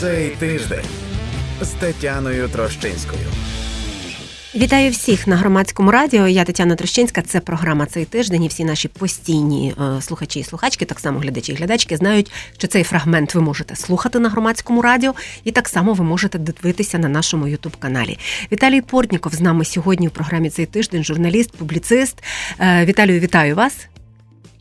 Цей тиждень з Тетяною Трощинською. Вітаю всіх на громадському радіо. Я Тетяна Трощинська. Це програма цей тиждень. І всі наші постійні е, слухачі і слухачки, так само глядачі і глядачки, знають, що цей фрагмент ви можете слухати на громадському радіо, і так само ви можете дивитися на нашому ютуб каналі. Віталій Портніков з нами сьогодні в програмі цей тиждень. Журналіст, публіцист. Е, Віталію, вітаю вас.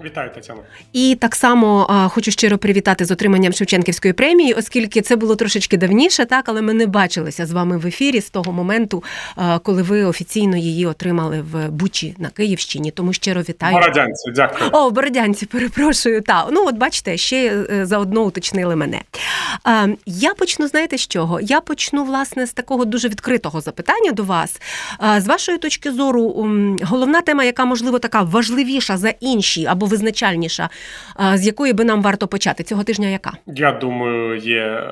Вітаю, Тетяно. І так само а, хочу щиро привітати з отриманням Шевченківської премії, оскільки це було трошечки давніше, так але ми не бачилися з вами в ефірі з того моменту, а, коли ви офіційно її отримали в Бучі на Київщині. Тому щиро вітаю. Бородянці, дякую. О, Бородянці, перепрошую. Та ну от бачите, ще е, заодно уточнили мене. А, я почну, знаєте з чого? Я почну власне з такого дуже відкритого запитання до вас. А, з вашої точки зору, головна тема, яка можливо така важливіша за інші або визначальніша, з якої би нам варто почати цього тижня? Яка я думаю, є е,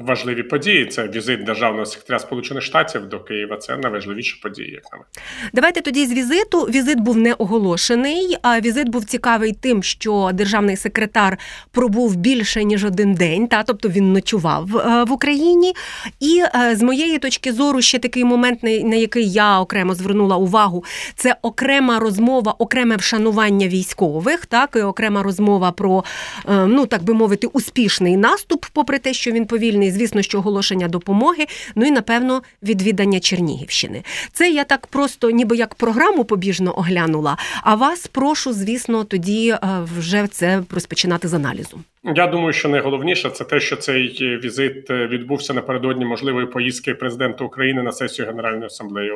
важливі події. Це візит державного секретаря Сполучених Штатів до Києва. Це найважливіші події. Як на мене. давайте тоді з візиту. Візит був не оголошений. А візит був цікавий тим, що державний секретар пробув більше ніж один день, та тобто він ночував е, в Україні. І е, з моєї точки зору, ще такий момент, на який я окремо звернула увагу, це окрема розмова, окреме вшанування військ військових, так і окрема розмова про е, ну так би мовити, успішний наступ, попри те, що він повільний, звісно, що оголошення допомоги. Ну і напевно відвідання Чернігівщини. Це я так просто, ніби як програму побіжно оглянула. А вас прошу, звісно, тоді е, вже це розпочинати з аналізу. Я думаю, що найголовніше це те, що цей візит е, відбувся напередодні можливої поїздки президента України на сесію Генеральної асамблеї.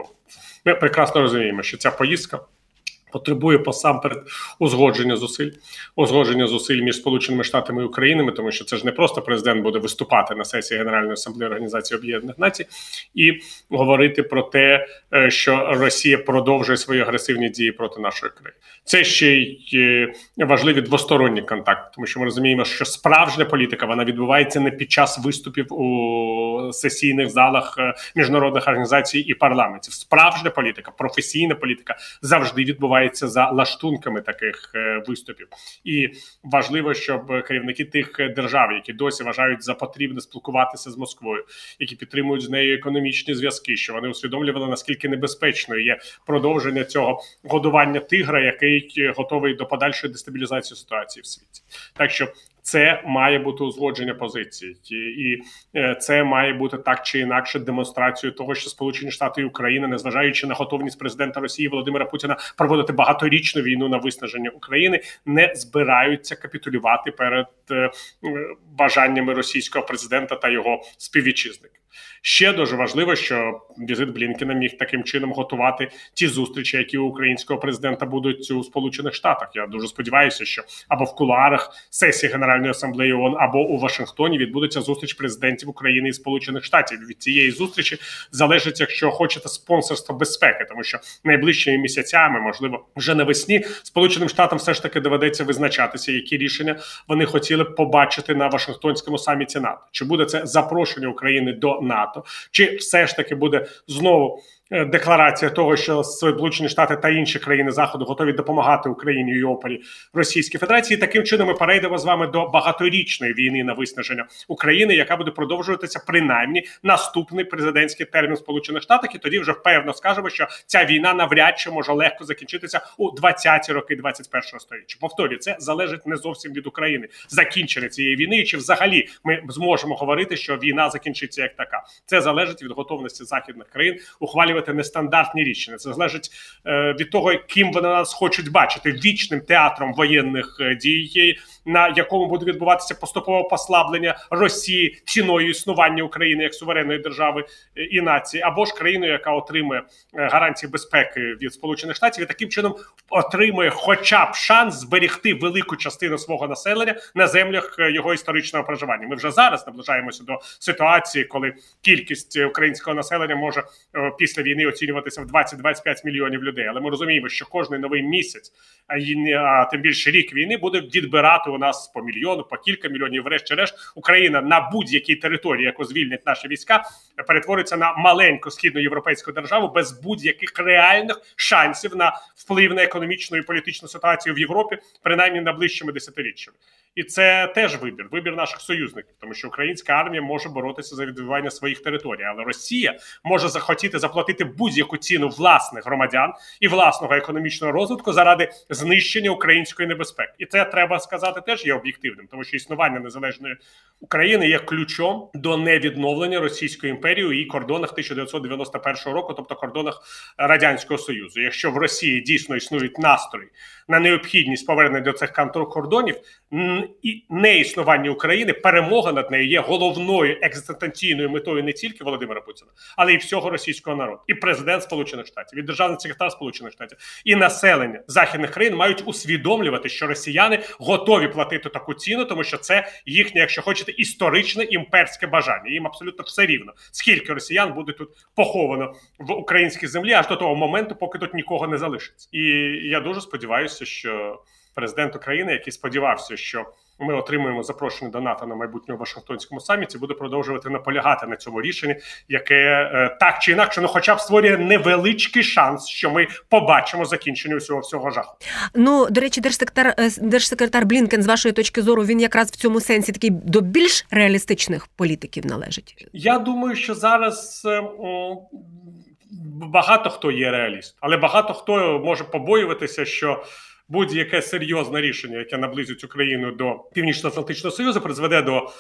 Ми прекрасно розуміємо, що ця поїздка потребує посамперед узгодження зусиль, узгодження зусиль між Сполученими Штатами і Україною, тому що це ж не просто президент буде виступати на сесії Генеральної асамблеї Організації Об'єднаних Націй і говорити про те, е, що Росія продовжує свої агресивні дії проти нашої країни. Це ще й е, важливі двосторонні контакти, тому що ми розуміємо, що справжня політика вона відбувається не під час виступів у сесійних залах е, міжнародних організацій і парламентів. Справжня політика, професійна політика завжди відбувається відбувається за лаштунками таких е, виступів, і важливо, щоб керівники тих держав, які досі вважають за потрібне спілкуватися з Москвою, які підтримують з нею економічні зв'язки, що вони усвідомлювали наскільки небезпечною є продовження цього годування тигра, який готовий до подальшої дестабілізації ситуації в світі, так що це має бути узгодження позиції, і е, це має бути так чи інакше демонстрацією того, що Сполучені Штати і Україна, незважаючи на готовність президента Росії Володимира Путіна проводити багаторічну війну на виснаження України, не збираються капітулювати перед е, бажаннями російського президента та його співвітчизників. Ще дуже важливо, що візит Блінкена міг таким чином готувати ті зустрічі, які у українського президента будуть у Сполучених Штатах. Я дуже сподіваюся, що або в кулуарах сесії Генеральної асамблеї ООН, або у Вашингтоні відбудеться зустріч президентів України і Сполучених Штатів. Від цієї зустрічі залежить, якщо хочете спонсорство безпеки, тому що найближчими місяцями, можливо, вже навесні Сполученим Штатам все ж таки доведеться визначатися, які рішення вони хотіли б побачити на Вашингтонському саміті НАТО. Чи буде це запрошення України до НАТО, чи все ж таки буде знову декларація того, що Сполучені Штати та інші країни заходу готові допомагати Україні і опорі Російській Федерації. Таким чином ми перейдемо з вами до багаторічної війни на виснаження України, яка буде продовжуватися принаймні наступний президентський термін Сполучених Штатів. І тоді вже впевно скажемо, що ця війна навряд чи може легко закінчитися у 20-ті роки 21-го століття. Повторюю, це залежить не зовсім від України закінчення цієї війни, чи взагалі ми зможемо говорити, що війна закінчиться як така. Це залежить від готовності західних країн ухвалювати ухвалювати нестандартні рішення. Це залежить е, від того, ким вони нас хочуть бачити вічним театром воєнних е, дій, на якому буде відбуватися поступове послаблення Росії ціною існування України як суверенної держави е, і нації, або ж країною, яка отримує гарантії безпеки від Сполучених Штатів, і таким чином отримує, хоча б шанс зберегти велику частину свого населення на землях його історичного проживання. Ми вже зараз наближаємося до ситуації, коли кількість українського населення може після війни оцінюватися в 20-25 мільйонів людей. Але ми розуміємо, що кожний новий місяць, а, тим більше рік війни, буде відбирати у нас по мільйону, по кілька мільйонів. Врешті-решт Україна на будь-якій території, яку звільнять наші війська, перетвориться на маленьку східну європейську державу без будь-яких реальних шансів на вплив на економічну і політичну ситуацію в Європі, принаймні найближчими десятиріччями. І це теж вибір, вибір наших союзників, тому що українська армія може боротися за відбування своїх територій, але Росія може захотіти заплатити будь-яку ціну власних громадян і власного економічного розвитку заради знищення української небезпеки. І це треба сказати теж є об'єктивним, тому що існування незалежної України є ключом до невідновлення Російської імперії у її кордонах 1991 року, тобто кордонах радянського союзу. Якщо в Росії дійсно існують настрої на необхідність повернення до цих кордонів, і неіснування України, перемога над нею є головною екзистенційною метою не тільки Володимира Путіна, але й всього російського народу, і президент Сполучених Штатів, і державний секретар Сполучених Штатів, і населення західних країн мають усвідомлювати, що росіяни готові платити таку ціну, тому що це їхнє, якщо хочете, історичне імперське бажання. Їм абсолютно все рівно, скільки росіян буде тут поховано в українській землі, аж до того моменту, поки тут нікого не залишиться. І я дуже сподіваюся, що президент України, який сподівався, що ми отримуємо запрошення до НАТО на майбутньому Вашингтонському саміті, буде продовжувати наполягати на цьому рішенні, яке е, так чи інакше, ну хоча б створює невеличкий шанс, що ми побачимо закінчення усього всього жаху. Ну до речі, держсекретар е, держсекретар Блінкен, з вашої точки зору, він якраз в цьому сенсі такий до більш реалістичних політиків належить. Я думаю, що зараз. Е, багато хто є реаліст, але багато хто може побоюватися, що будь-яке серйозне рішення, яке наблизить Україну до північно-атлантичного союзу, призведе до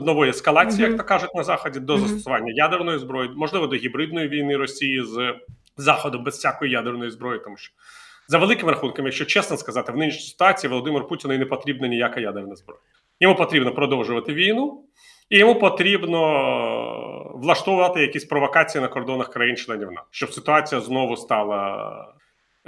нової ескалації, mm-hmm. як то кажуть на заході, до mm-hmm. застосування ядерної зброї, можливо, до гібридної війни Росії з Заходом без всякої ядерної зброї, тому що. За великим рахунком, якщо чесно сказати, в нинішній ситуації Володимиру Путіну і не потрібна ніяка ядерна зброя. Йому потрібно продовжувати війну, і йому потрібно влаштовувати якісь провокації на кордонах країн-членів НАТО, щоб ситуація знову стала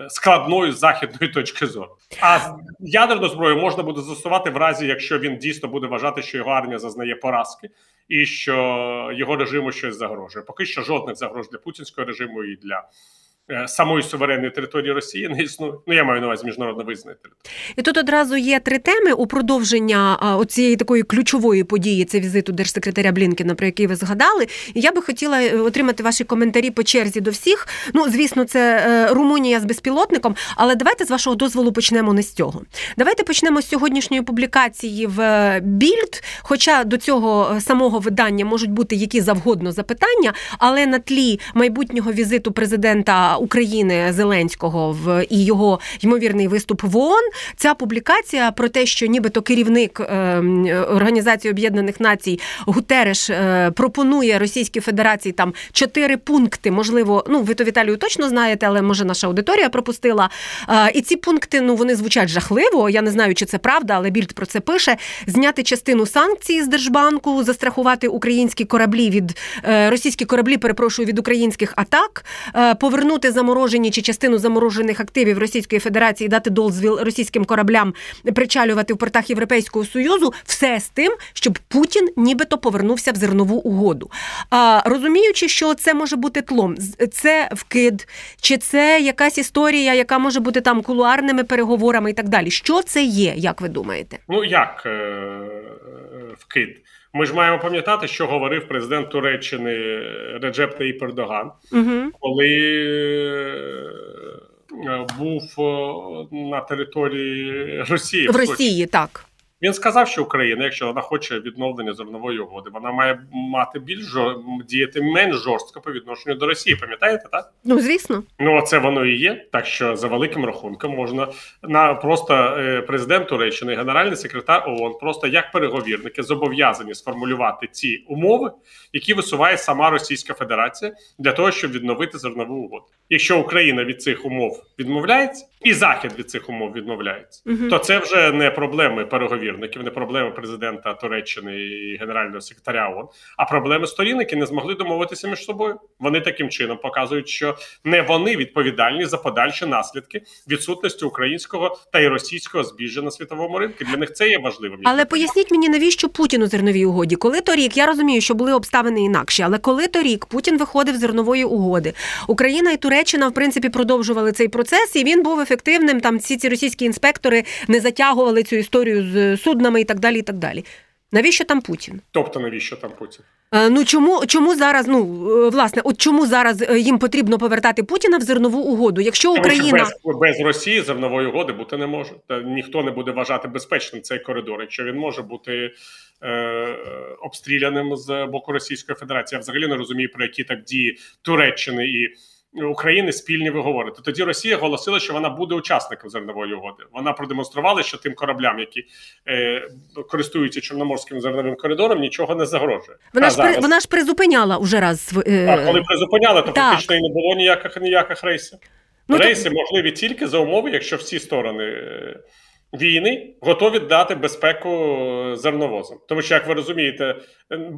складною з західної точки зору. А ядерну зброю можна буде застосувати в разі, якщо він дійсно буде вважати, що його армія зазнає поразки і що його режиму щось загрожує. Поки що жодних загроз для путінського режиму і для. Е, самої суверенної території Росії не існує. Ну я маю на увазі міжнародно території. І тут одразу є три теми у продовження оцієї такої ключової події. Це візиту держсекретаря Блінкена, про який ви згадали. І я би хотіла е, отримати ваші коментарі по черзі до всіх. Ну, звісно, це е, Румунія з безпілотником, але давайте з вашого дозволу почнемо не з цього. Давайте почнемо з сьогоднішньої публікації в Більд. Хоча до цього самого видання можуть бути які завгодно запитання, але на тлі майбутнього візиту президента. України Зеленського в і його ймовірний виступ в ООН, Ця публікація про те, що нібито керівник ем, Організації Об'єднаних Націй Гутереш е, пропонує Російській Федерації там чотири пункти. Можливо, ну ви то Віталію точно знаєте, але може наша аудиторія пропустила. Е, і ці пункти ну вони звучать жахливо. Я не знаю, чи це правда, але більд про це пише: зняти частину санкцій з Держбанку, застрахувати українські кораблі від е, російські кораблі, перепрошую від українських атак, повернути заморожені чи частину заморожених активів Російської Федерації дати дозвіл російським кораблям причалювати в портах Європейського союзу, все з тим, щоб Путін нібито повернувся в зернову угоду. А розуміючи, що це може бути тлом, це вкид, чи це якась історія, яка може бути там кулуарними переговорами і так далі. Що це є, як ви думаєте? Ну як е- вкид? Ми ж маємо пам'ятати, що говорив президент Туреччини Реджеп Таїп Ердоган, угу. коли е, був на території Росії в Росії, так. Він сказав, що Україна, якщо вона хоче відновлення зернової угоди, вона має мати більш жор... діяти менш жорстко по відношенню до Росії. Пам'ятаєте, так? Ну звісно, ну це воно і є. Так що за великим рахунком можна на просто е, президент Туреччини, генеральний секретар ООН, просто як переговірники зобов'язані сформулювати ці умови, які висуває сама Російська Федерація для того, щоб відновити зернову угоду. Якщо Україна від цих умов відмовляється, і Захід від цих умов відмовляється, угу. то це вже не проблеми переговірників, не проблеми президента Туреччини і генерального секретаря ООН, а проблеми сторін, які не змогли домовитися між собою. Вони таким чином показують, що не вони відповідальні за подальші наслідки відсутності українського та й російського збіжжя на світовому ринку. Для них це є важливим. Але поясніть мені, навіщо Путін у зерновій угоді, коли торік я розумію, що були обставини інакші, але коли торік Путін виходив з зернової угоди, Україна і Туреччина в принципі продовжували цей процес, і він був ефективним. Там всі ці російські інспектори не затягували цю історію з суднами і так далі. і так далі. Навіщо там Путін? Тобто, навіщо там Путін? Е, ну чому чому зараз? Ну е, власне, от чому зараз е, їм потрібно повертати Путіна в зернову угоду? Якщо Україна без, без Росії зернової угоди бути не може, та ніхто не буде вважати безпечним цей коридор, якщо він може бути е, обстріляним з боку Російської Федерації. Я взагалі не розумію про які так дії Туреччини і. України спільні ви говорите. Тоді Росія оголосила, що вона буде учасником зернової угоди. Вона продемонструвала, що тим кораблям, які е, користуються чорноморським зерновим коридором, нічого не загрожує. Вона а ж зараз, вона ж призупиняла уже раз. Е... а коли призупиняли, то так. фактично і не було ніяких ніяких рейсів. Ну, Рейси то... можливі тільки за умови, якщо всі сторони е, війни готові дати безпеку зерновозам. Тому що, як ви розумієте,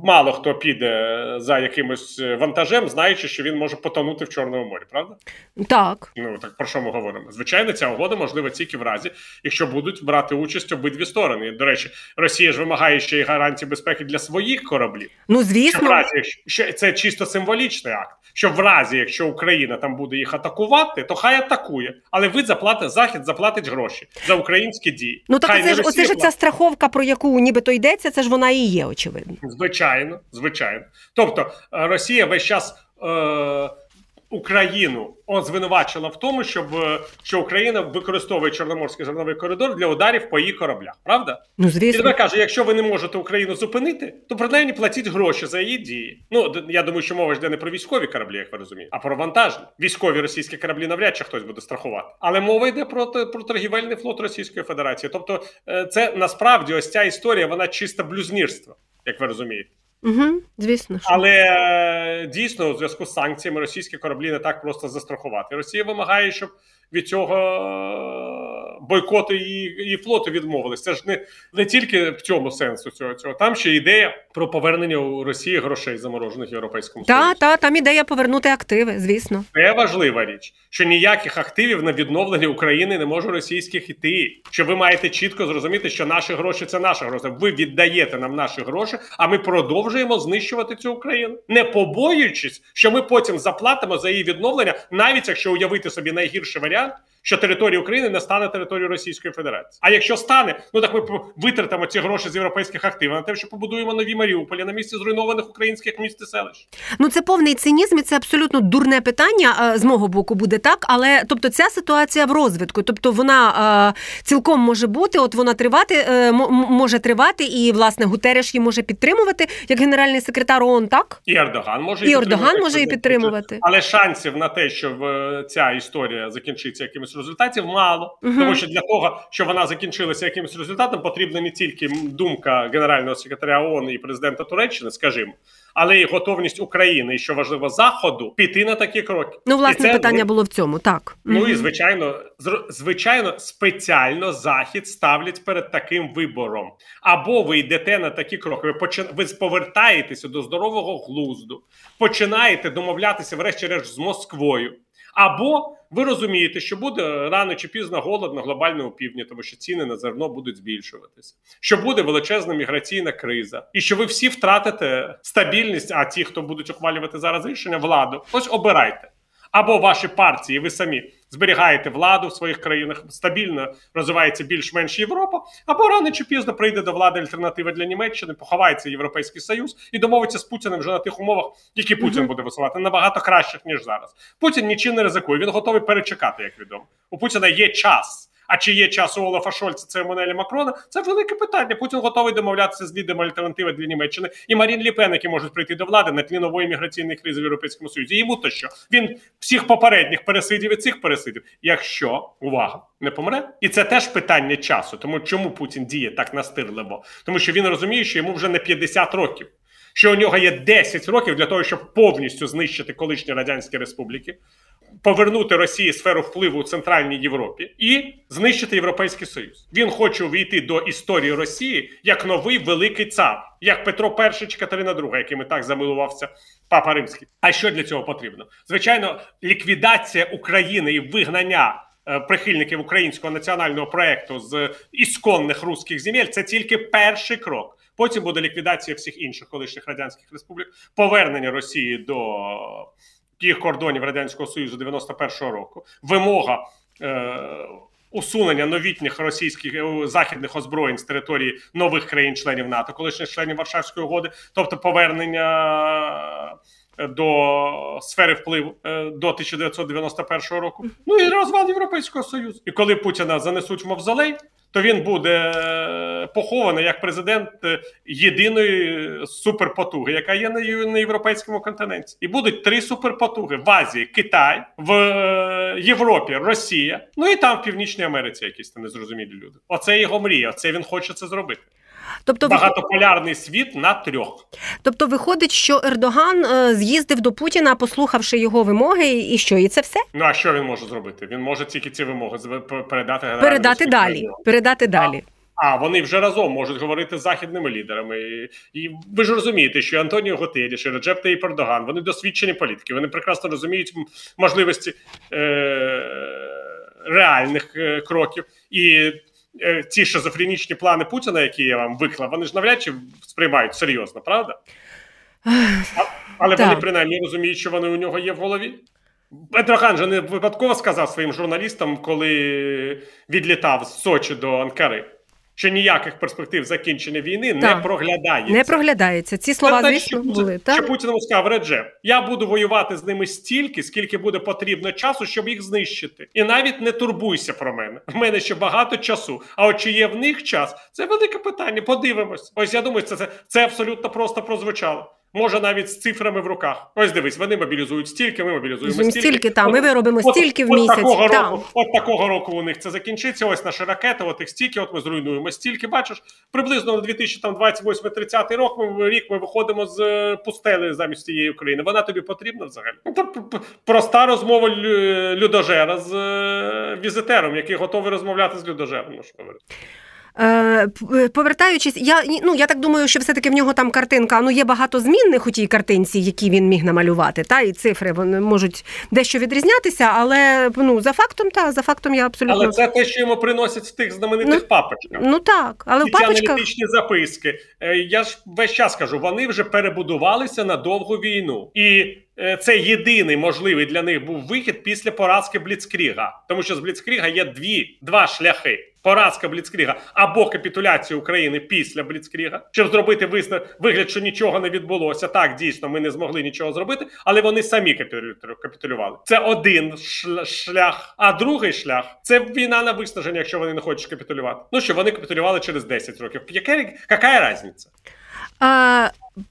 мало хто піде за якимось вантажем, знаючи, що він може потонути в Чорному морі, правда? Так. Ну так про що ми говоримо? Звичайно, ця угода можлива тільки в разі, якщо будуть брати участь обидві сторони. До речі, Росія ж вимагає ще й гарантії безпеки для своїх кораблів. Ну звісно, що в разі, якщо це чисто символічний акт. Що в разі, якщо Україна там буде їх атакувати, то хай атакує, але ви заплатите захід, заплатить гроші за українські дії. Ну так хай це ж оце ж ця страховка, про яку нібито йдеться. Це ж вона і є, очевидно. Звичайно, звичайно. Тобто Росія весь час е, Україну звинувачила в тому, щоб що Україна використовує Чорноморський зерновий коридор для ударів по її кораблях. Правда? Ну звісно. І тепер каже: якщо ви не можете Україну зупинити, то принаймні платіть гроші за її дії. Ну я думаю, що мова йде не про військові кораблі, як ви розумієте, а про вантажні. Військові російські кораблі навряд чи хтось буде страхувати. Але мова йде про про торгівельний флот Російської Федерації. Тобто, це насправді ось ця історія, вона чисто блюзнірство, як ви розумієте. Угу, звісно, що. але дійсно у зв'язку з санкціями російські кораблі не так просто застрахувати. Росія вимагає, щоб від цього бойкоту і, і флоту відмовились. Це ж не не тільки в цьому сенсу цього цього. Там ще ідея про повернення у Росії грошей заморожених в європейському та, Союзі. Та, там ідея повернути активи, звісно. Це важлива річ, що ніяких активів на відновлення України не може російських іти. Що ви маєте чітко зрозуміти, що наші гроші це наші гроші. Ви віддаєте нам наші гроші, а ми продовжуємо знищувати цю Україну, не побоюючись, що ми потім заплатимо за її відновлення, навіть якщо уявити собі найгірший варіант, out що територія України не стане територією Російської Федерації. А якщо стане, ну так ми витратимо ці гроші з європейських активів на те, що побудуємо нові Маріуполі на місці зруйнованих українських міст і селищ. Ну це повний цинізм, і це абсолютно дурне питання з мого боку буде так. Але тобто ця ситуація в розвитку, тобто вона цілком може бути, от вона тривати може тривати, і власне Гутереш її може підтримувати як генеральний секретар ООН, так і Ердоган може і Ердоган може і підтримувати, але шансів на те, що ця історія закінчиться якимось результатів мало, uh-huh. тому що для того, щоб вона закінчилася якимось результатом, потрібна не тільки думка генерального секретаря ООН і президента Туреччини, скажімо, але й готовність України, і що важливо заходу, піти на такі кроки. Ну, власне, це, питання було в цьому, так ну uh-huh. і звичайно, звичайно, спеціально захід ставлять перед таким вибором. Або ви йдете на такі кроки, ви почин... ви повертаєтеся до здорового глузду, починаєте домовлятися, врешті-решт, з Москвою. Або ви розумієте, що буде рано чи пізно голод на глобальному півдні, тому що ціни на зерно будуть збільшуватися, що буде величезна міграційна криза, і що ви всі втратите стабільність. А ті, хто будуть ухвалювати зараз рішення, владу, ось обирайте. Або ваші партії, ви самі зберігаєте владу в своїх країнах, стабільно розвивається більш-менш Європа, або рано чи пізно прийде до влади альтернатива для Німеччини, поховається Європейський Союз і домовиться з Путіним вже на тих умовах, які Путін буде висувати, набагато кращих ніж зараз. Путін нічим не ризикує. Він готовий перечекати, як відомо. У Путіна є час. А чи є час у Олафа Шольца, це Еммануеля Макрона? Це велике питання. Путін готовий домовлятися з лідером альтернативи для Німеччини і Марін Ліпен, які можуть прийти до влади на тлі нової міграційної кризи в Європейському Союзі. Йому то що він всіх попередніх пересидів і цих пересидів. Якщо увага не помре, і це теж питання часу. Тому чому Путін діє так настирливо? Тому що він розуміє, що йому вже не 50 років. Що у нього є 10 років для того, щоб повністю знищити колишні радянські республіки, повернути Росії сферу впливу у Центральній Європі і знищити Європейський Союз. Він хоче увійти до історії Росії як новий великий цар, як Петро І чи Катерина II, якими так замилувався Папа Римський. А що для цього потрібно? Звичайно, ліквідація України і вигнання. Прихильників українського національного проекту з ісконних руських земель це тільки перший крок. Потім буде ліквідація всіх інших колишніх радянських республік, повернення Росії до тих кордонів радянського союзу 91-го року, вимога е, усунення новітніх російських е, західних озброєнь з території нових країн-членів НАТО, колишніх членів Варшавської угоди, тобто повернення. Е, до сфери впливу е, до 1991 року, ну і розвал Європейського союзу. І коли Путіна занесуть в мавзолей, то він буде е, похований як президент єдиної суперпотуги, яка є на європейському континенті, і будуть три суперпотуги в Азії: Китай, в Європі, Росія, ну і там в Північній Америці якісь там незрозумілі люди. Оце його мрія. Оце він хоче це зробити. Тобто багатополярний світ на трьох. Тобто, виходить, що Ердоган е, з'їздив до Путіна, послухавши його вимоги, і що і це все? Ну а що він може зробити? Він може тільки ці вимоги передати передати далі. Передати далі. А вони вже разом можуть говорити з західними лідерами, і, і ви ж розумієте, що Антоніо Готеліш, і Реджеп Таїп Ердоган, вони досвідчені політики. Вони прекрасно розуміють можливості е- реальних е- кроків і ці шизофренічні плани Путіна, які я вам виклав, вони ж навряд чи сприймають серйозно, правда? А, але так. вони принаймні розуміють, що вони у нього є в голові. Петрохан же не випадково сказав своїм журналістам, коли відлітав з Сочі до Анкари що ніяких перспектив закінчення війни так. не проглядається. Не проглядається. Ці слова, звісно, що, були. Так? Що Путін сказав, Реджеп, я буду воювати з ними стільки, скільки буде потрібно часу, щоб їх знищити. І навіть не турбуйся про мене. В мене ще багато часу. А от чи є в них час? Це велике питання. Подивимось. Ось я думаю, це, це, це абсолютно просто прозвучало. Може навіть з цифрами в руках. Ось дивись, вони мобілізують стільки, ми мобілізуємо стільки. стільки там, ми виробимо от, стільки в місяць. От такого, там. року, от такого року у них це закінчиться. Ось наші ракети, от їх стільки, от ми зруйнуємо стільки. Бачиш, приблизно на 2028-30 рок ми, рік ми виходимо з е, пустели замість цієї України. Вона тобі потрібна взагалі. Це ну, проста розмова людожера з е, візитером, який готовий розмовляти з людожером. Ну, що говорити. Е, повертаючись, я ну я так думаю, що все-таки в нього там картинка. Ну є багато змінних у тій картинці, які він міг намалювати. Та і цифри вони можуть дещо відрізнятися, але ну за фактом, та за фактом я абсолютно Але це те, що йому приносять з тих знаменитих ну, папочках. Ну так, але в папочках... аналітичні записки. Е, я ж весь час кажу, вони вже перебудувалися на довгу війну і. Е, це єдиний можливий для них був вихід після поразки Бліцкріга, тому що з Бліцкріга є дві два шляхи поразка Бліцкріга або капітуляція України після Бліцкріга, щоб зробити вигляд, що нічого не відбулося. Так дійсно ми не змогли нічого зробити, але вони самі капітулювали. Це один шлях. А другий шлях це війна на виснаження, якщо вони не хочуть капітулювати. Ну що вони капітулювали через 10 років. Яка яка різниця?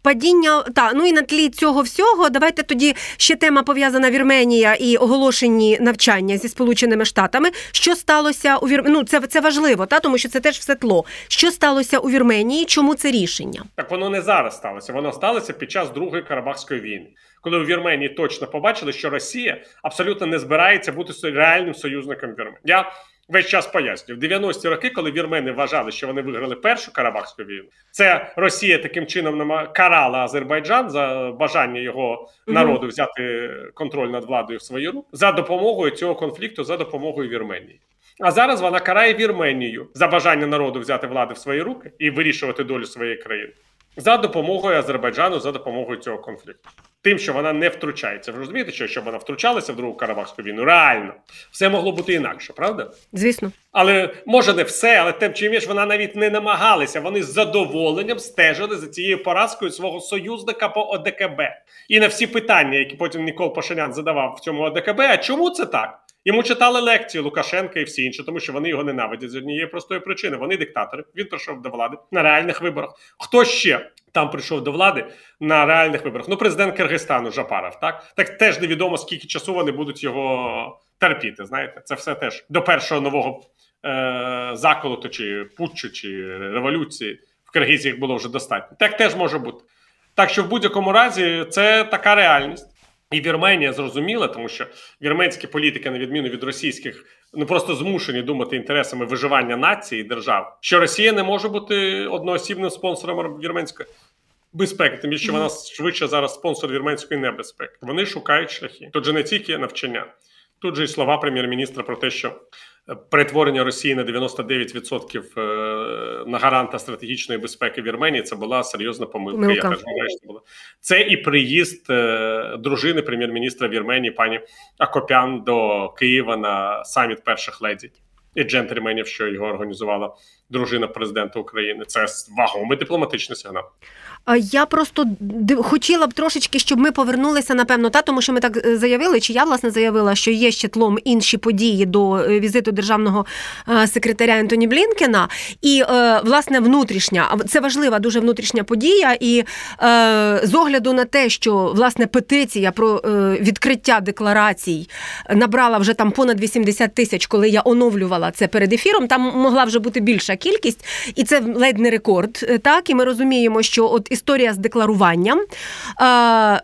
Падіння та ну і на тлі цього всього, давайте тоді ще тема пов'язана Вірменія і оголошені навчання зі Сполученими Штатами. Що сталося у Вір... Ну, це це важливо, та тому що це теж все тло. Що сталося у Вірменії? Чому це рішення? Так воно не зараз сталося. Воно сталося під час другої Карабахської війни, коли у Вірменії точно побачили, що Росія абсолютно не збирається бути реальним союзником Вірменії. Я весь час пояснюю. В 90-ті роки, коли вірмени вважали, що вони виграли першу Карабахську війну, це Росія таким чином карала Азербайджан за бажання його народу взяти контроль над владою в свої руки за допомогою цього конфлікту, за допомогою Вірменії. А зараз вона карає Вірменію за бажання народу взяти влади в свої руки і вирішувати долю своєї країни за допомогою Азербайджану за допомогою цього конфлікту тим, що вона не втручається. Ви розумієте, що щоб вона втручалася в другу Карабахську війну? Реально все могло бути інакше, правда? Звісно, але може не все, але тим чим ж вона навіть не намагалася. Вони з задоволенням стежили за цією поразкою свого союзника по ОДКБ. І на всі питання, які потім Нікол Пашинян задавав в цьому ОДКБ. А чому це так? Йому читали лекції Лукашенка і всі інші, тому що вони його ненавидять з однієї простої причини. Вони диктатори. Він прийшов до влади на реальних виборах. Хто ще там прийшов до влади на реальних виборах? Ну, президент Киргизстану Жапаров, так так теж невідомо скільки часу вони будуть його терпіти. Знаєте, це все теж до першого нового е- заколоту, чи путчу, чи революції в Киргизії було вже достатньо. Так теж може бути. Так що в будь-якому разі це така реальність. І Вірменія зрозуміла, тому що вірменські політики, на відміну від російських, ну просто змушені думати інтересами виживання нації і держав, що Росія не може бути одноосібним спонсором вірменської безпеки, тим більше вона швидше зараз спонсор вірменської небезпеки. Вони шукають шляхи. Тут же не тільки навчання, тут же й слова прем'єр-міністра про те, що перетворення Росії на 99% е, на гаранта стратегічної безпеки Вірменії це була серйозна помилка. помилка. Я теж що була це і приїзд е, дружини прем'єр-міністра Вірменії, пані Акопян до Києва на саміт перших леді. і джентльменів, що його організувала дружина президента України. Це вагомий дипломатичний сигнал. Я просто хотіла б трошечки, щоб ми повернулися, напевно, та тому що ми так е, заявили, чи я власне заявила, що є ще тлом інші події до е, візиту державного е, секретаря Ентоні Блінкена. І власне внутрішня, це важлива дуже внутрішня подія. І з огляду на те, що власне петиція про відкриття декларацій набрала вже там понад 80 тисяч, коли я оновлювала це перед ефіром. Там могла вже бути більша кількість, і це ледь не рекорд. Так, і ми розуміємо, що от історія з декларуванням,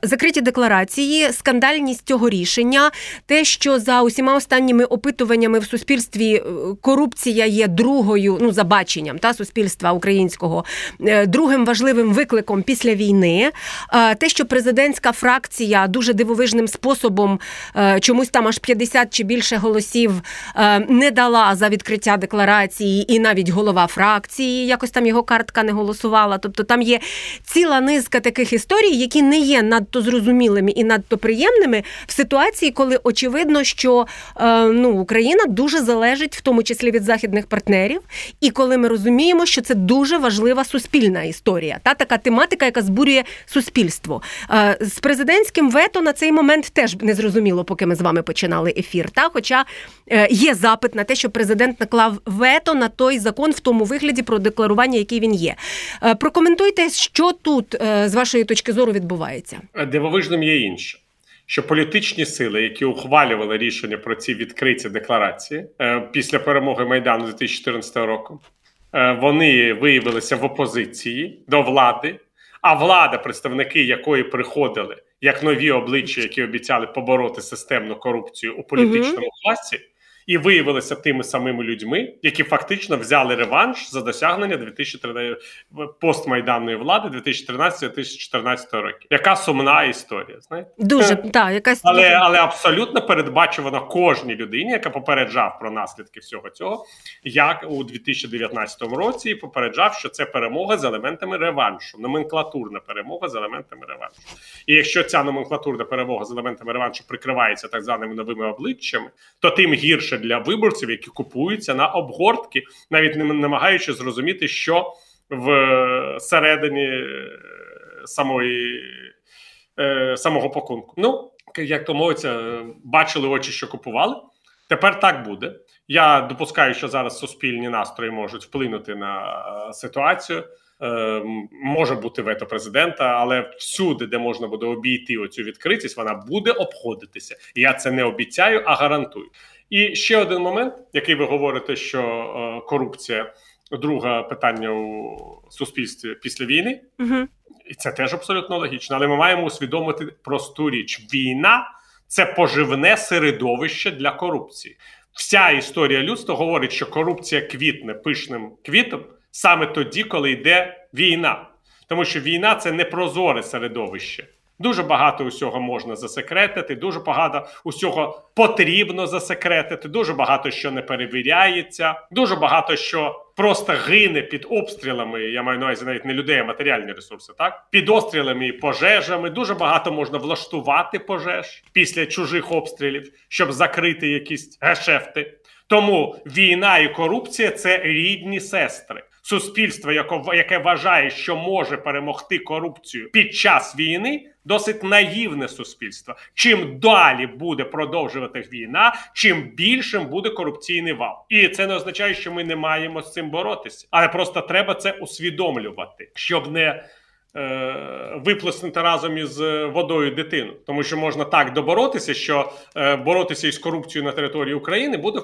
закриті декларації, скандальність цього рішення, те, що за усіма останніми опитуваннями в суспільстві е, корупція є другою, ну забаченням та суспільства українського, е, другим важливим викликом після війни. Те, що президентська фракція дуже дивовижним способом е, чомусь там аж 50 чи більше голосів не дала за відкриття декларації, і навіть голова фракції якось там його картка не голосувала. Тобто там є ціла низка таких історій, які не є надто зрозумілими і надто приємними в ситуації, коли очевидно, що е, ну Україна дуже залежить, в тому числі від західних партнерів, і коли ми розуміємо, що це дуже важлива суспільна історія, та така тематика, яка збурює суспільство е, з президентським вето на цей момент теж не зрозуміло, поки ми з вами починали ефір. Та, хоча е, є запит на те, що президент наклав вето на той закон в тому вигляді про декларування, який він є. Прокоментуйте, що тут е, з вашої точки зору відбувається? Дивовижним є інше. Що політичні сили, які ухвалювали рішення про ці відкриті декларації е, після перемоги Майдану 2014 року, е, вони виявилися в опозиції до влади, а влада, представники якої приходили як нові обличчя, які обіцяли побороти системну корупцію у політичному угу. класі, і виявилися тими самими людьми, які фактично взяли реванш за досягнення 2013 постмайданної влади 2013-2014 років. Яка сумна історія? Знаєте, дуже та якась але але абсолютно передбачувано кожній людині, яка попереджав про наслідки всього цього, як у 2019 році і попереджав, що це перемога з елементами реваншу, номенклатурна перемога з елементами реваншу. І якщо ця номенклатурна перемога з елементами реваншу прикривається так званими новими обличчями, то тим гірше для виборців, які купуються на обгортки, навіть не намагаючи зрозуміти, що в середині е, самої е, самого пакунку. Ну як то мовиться, бачили очі, що купували. Тепер так буде. Я допускаю, що зараз суспільні настрої можуть вплинути на е, ситуацію. Е, Може бути вето президента, але всюди, де можна буде обійти оцю відкритість, вона буде обходитися. Я це не обіцяю, а гарантую. І ще один момент, який ви говорите, що е, корупція друге питання у суспільстві після війни, угу. і це теж абсолютно логічно. Але ми маємо усвідомити просту річ: війна це поживне середовище для корупції. Вся історія людства говорить, що корупція квітне пишним квітом саме тоді, коли йде війна, тому що війна це непрозоре середовище. Дуже багато усього можна засекретити, дуже багато усього потрібно засекретити, дуже багато що не перевіряється, дуже багато що просто гине під обстрілами. Я маю на увазі навіть не людей, а матеріальні ресурси. Так під обстрілами і пожежами. Дуже багато можна влаштувати пожеж після чужих обстрілів, щоб закрити якісь гешефти. Тому війна і корупція це рідні сестри суспільство, яке вважає, що може перемогти корупцію під час війни, досить наївне суспільство. Чим далі буде продовжувати війна, чим більшим буде корупційний вал, і це не означає, що ми не маємо з цим боротися, але просто треба це усвідомлювати, щоб не виплеснути разом із е, водою дитину, тому що можна так доборотися, що е, боротися із корупцією на території України буде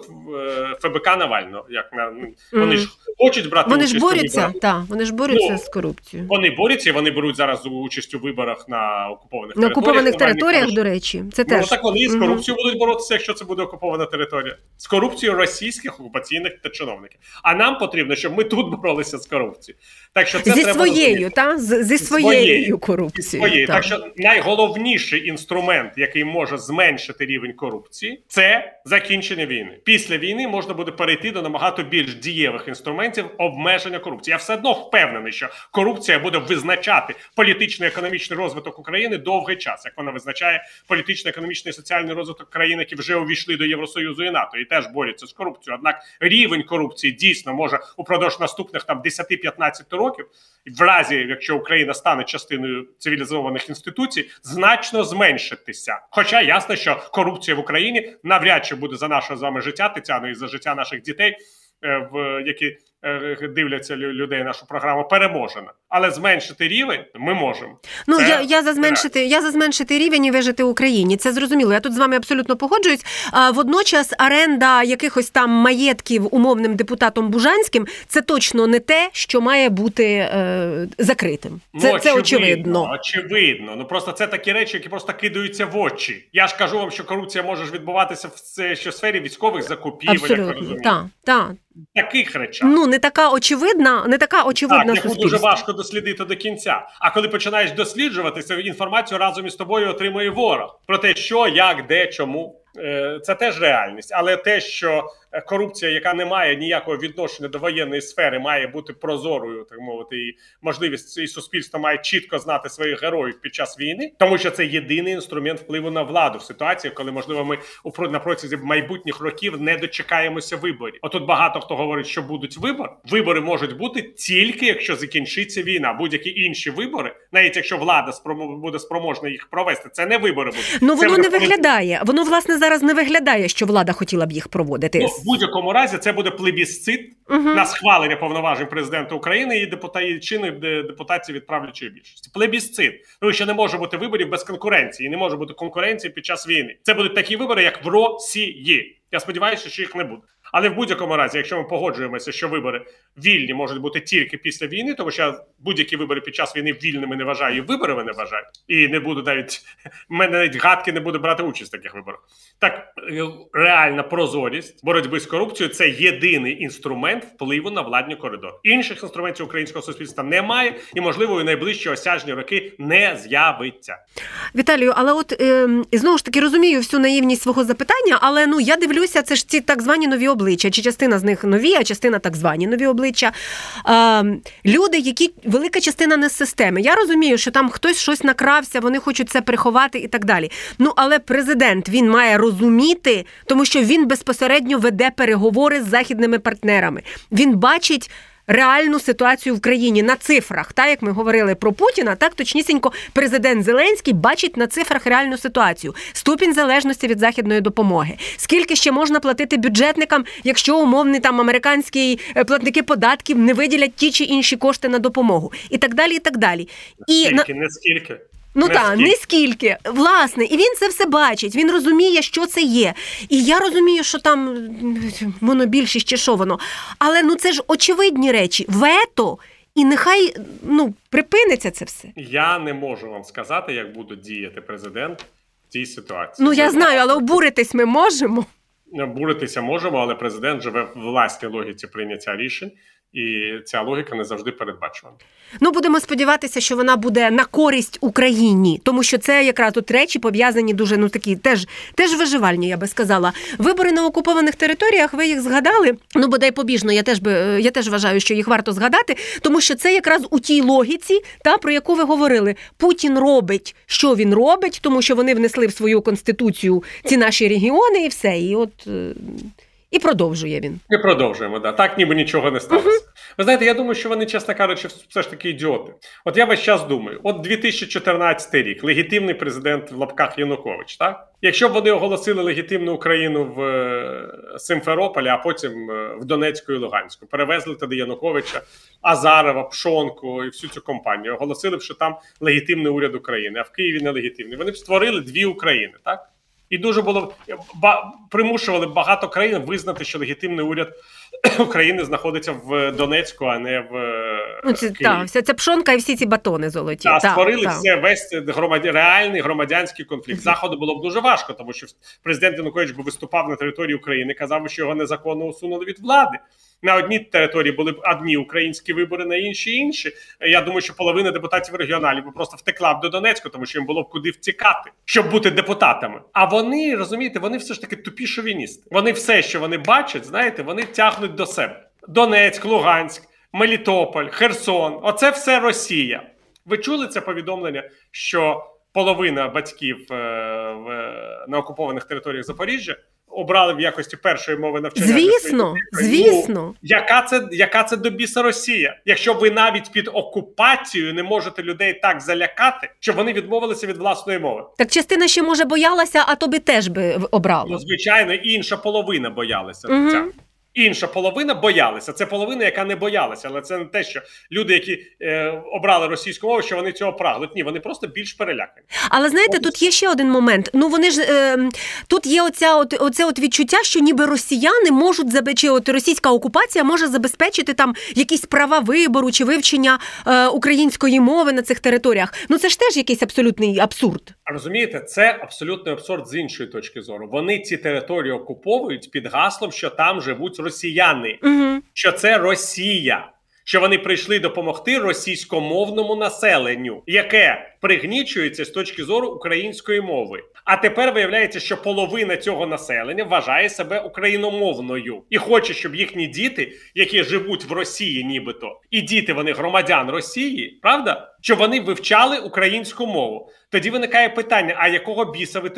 ФБК Навально. Як на вони ж хочуть брати вони участь ж борються, так, вони ж борються ну, з корупцією. Вони борються, і вони беруть зараз участь у виборах на окупованих на територіях. окупованих територіях. До речі, це ну, теж так вони з корупцією будуть боротися, якщо це буде окупована територія, з корупцією російських окупаційних та чиновників. А нам потрібно, щоб ми тут боролися з корупцією. Так що це зі треба своєю, та з зі своєю корупцією. Своєї. так. Так що найголовніший інструмент, який може зменшити рівень корупції, це закінчення війни. Після війни можна буде перейти до набагато більш дієвих інструментів обмеження корупції. Я все одно впевнений, що корупція буде визначати політично-економічний розвиток України довгий час, як вона визначає політично-економічний і соціальний розвиток країн, які вже увійшли до Євросоюзу і НАТО, і теж борються з корупцією. Однак рівень корупції дійсно може упродовж наступних там 10-15 років, в разі якщо Україна стане частиною цивілізованих інституцій, значно зменшитися. Хоча ясно, що корупція в Україні навряд чи буде за наше з вами життя, Тетяно, і за життя наших дітей, е, в які дивляться лю- людей нашу програму, переможена. Але зменшити рівень ми можемо. Ну Це я, я за зменшити, я за зменшити рівень і вижити Україні. Це зрозуміло. Я тут з вами абсолютно погоджуюсь. А водночас оренда якихось там маєтків умовним депутатом Бужанським це точно не те, що має бути е, закритим. Це, Ну, це очевидно. Очевидно. Ну просто це такі речі, які просто кидаються в очі. Я ж кажу вам, що корупція може ж відбуватися в це, що в сфері військових закупівель. Абсолютно, так, так. Таких речах. Ну не така очевидна, не така очевидна Так, яку дуже важко дослідити до кінця. А коли починаєш досліджувати, цю інформацію разом із тобою отримує ворог про те, що, як, де, чому. Е, Це теж реальність, але те, що корупція, яка не має ніякого відношення до воєнної сфери, має бути прозорою, так мовити, і можливість і суспільство має чітко знати своїх героїв під час війни, тому що це єдиний інструмент впливу на владу в ситуації, коли можливо ми на протязі майбутніх років не дочекаємося виборів. Отут багато хто говорить, що будуть вибори. Вибори можуть бути тільки якщо закінчиться війна. Будь-які інші вибори, навіть якщо влада спромо- буде спроможна їх провести, це не вибори будуть. Ну воно буде не виглядає. Воно власне зараз не виглядає, що влада хотіла б їх проводити. Ну, в будь-якому разі це буде плебісцит на схвалення повноважень президента України і депутатів чини депутатів від правлячої більшості. Плебісцит. Тому що не може бути виборів без конкуренції, не може бути конкуренції під час війни. Це будуть такі вибори, як в Росії. Я сподіваюся, що їх не буде. Але в будь-якому разі, якщо ми погоджуємося, що вибори вільні можуть бути тільки після війни, тому що будь-які вибори під час війни вільними не вважаю, і виборами не вважаю, і не буду навіть мене навіть гадки не буде брати участь в таких виборах. Так е, реальна прозорість боротьби з корупцією це єдиний інструмент впливу на владні коридори. Інших інструментів українського суспільства немає, і можливо у найближчі осяжні роки не з'явиться. Віталію, але от е, і знову ж таки розумію всю наївність свого запитання, але ну я дивлюся, це ж ці так звані нові обличчя, чи частина з них нові, а частина так звані нові обличчя. Е, люди, які велика частина не з системи. Я розумію, що там хтось щось накрався, вони хочуть це приховати і так далі. Ну але президент він має розуміти, тому що він безпосередньо веде переговори з західними партнерами. Він бачить. Реальну ситуацію в країні на цифрах, так як ми говорили про Путіна, так точнісінько президент Зеленський бачить на цифрах реальну ситуацію, ступінь залежності від західної допомоги. Скільки ще можна платити бюджетникам, якщо умовні там американські е, платники податків не виділять ті чи інші кошти на допомогу, і так далі, і так далі. І на Скільки, не скільки. Ну так, не скільки. Власне, і він це все бачить. Він розуміє, що це є. І я розумію, що там м, монобільшість чи що воно. Але ну це ж очевидні речі. Вето, і нехай ну припиниться це все. Я не можу вам сказати, як буде діяти президент в цій ситуації. Ну я знаю, але обуритись ми можемо. Буритися можемо, але президент живе в власній логіці прийняття рішень, і ця логіка не завжди передбачувана. Ну будемо сподіватися, що вона буде на користь Україні, тому що це якраз тут речі пов'язані дуже ну такі теж теж виживальні, я би сказала. Вибори на окупованих територіях. Ви їх згадали. Ну бодай побіжно. Я теж би я теж вважаю, що їх варто згадати, тому що це якраз у тій логіці, та про яку ви говорили. Путін робить, що він робить, тому що вони внесли в свою конституцію ці наші регіони, і все. І от е, і продовжує він. Ми продовжуємо, да. Так ніби нічого не сталося. Ви знаєте, я думаю, що вони, чесно кажучи, все ж таки ідіоти. От я весь час думаю: от 2014 рік, легітимний президент в лапках Янукович, так? Якщо б вони оголосили легітимну Україну в е, Симферополі, а потім е, в Донецьку і Луганську, перевезли туди Януковича, Азарова, Пшонку і всю цю компанію, оголосили б, що там легітимний уряд України, а в Києві нелегітимний. Вони б створили дві України, так? І дуже було примушували багато країн визнати, що легітимний уряд України знаходиться в Донецьку, а не в Ну, це, Києві. та, вся ця пшонка і всі ці батони золоті. Та, Та, створили та. це весь громаді... реальний громадянський конфлікт. Заходу було б дуже важко, тому що президент Янукович би виступав на території України, казав, що його незаконно усунули від влади. На одній території були б одні українські вибори, на іншій інші. Я думаю, що половина депутатів регіоналів би просто втекла б до Донецьку, тому що їм було б куди втікати, щоб бути депутатами. А вони розумієте, вони все ж таки тупі шовіністи. Вони все, що вони бачать, знаєте, вони тягнуть до себе. Донецьк, Луганськ, Мелітополь, Херсон оце все Росія. Ви чули це повідомлення, що половина батьків е, в, на окупованих територіях Запоріжжя обрали в якості першої мови навчання? Звісно, звісно. Ну, яка це яка це до біса Росія? Якщо ви навіть під окупацією не можете людей так залякати, щоб вони відмовилися від власної мови. Так частина ще може боялася, а тобі теж би обрала. Ну, звичайно, інша половина боялася. Мгм. Інша половина боялася. Це половина, яка не боялася, але це не те, що люди, які е, обрали російську мову, що вони цього прагнуть. Ні, вони просто більш перелякані. Але знаєте, тут є ще один момент. Ну вони ж е, тут є оця от оце от відчуття, що ніби росіяни можуть забе- чи от російська окупація може забезпечити там якісь права вибору чи вивчення е, української мови на цих територіях. Ну це ж теж якийсь абсолютний абсурд. Розумієте, це абсолютний абсурд з іншої точки зору. Вони ці території окуповують під гаслом, що там живуть росіяни, Угу. що це Росія. Що вони прийшли допомогти російськомовному населенню, яке пригнічується з точки зору української мови. А тепер виявляється, що половина цього населення вважає себе україномовною і хоче, щоб їхні діти, які живуть в Росії, нібито, і діти вони громадян Росії, правда, щоб вони вивчали українську мову. Тоді виникає питання: а якого біса ви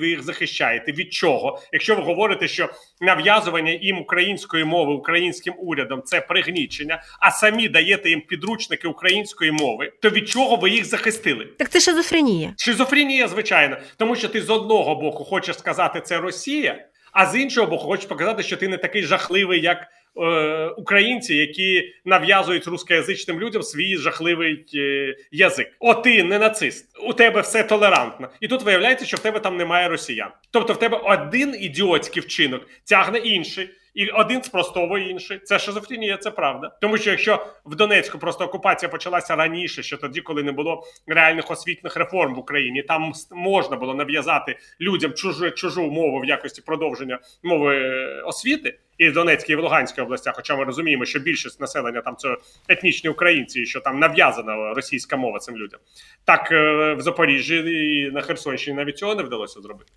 ви їх захищаєте? Від чого? Якщо ви говорите, що нав'язування їм української мови українським урядом це пригнічення, а самі даєте їм підручники української мови, то від чого ви їх захистили? Так це шизофренія. Шизофренія, звичайно, тому що ти з одного боку хочеш сказати це Росія, а з іншого боку, хочеш показати, що ти не такий жахливий, як е, українці, які нав'язують рускоязичним людям свій жахливий е, язик. О, ти не нацист, у тебе все толерантно. І тут виявляється, що в тебе там немає росіян. Тобто в тебе один ідіотський вчинок тягне інший. І один спростовує інший. Це шизофренія, це правда. Тому що якщо в Донецьку просто окупація почалася раніше, ще тоді, коли не було реальних освітних реформ в Україні, там можна було нав'язати людям чужу, чужу мову в якості продовження мови е, освіти. І в Донецькій, і в Луганській областях, хоча ми розуміємо, що більшість населення там це етнічні українці, що там нав'язана російська мова цим людям. Так е, в Запоріжжі і на Херсонщині навіть цього не вдалося зробити.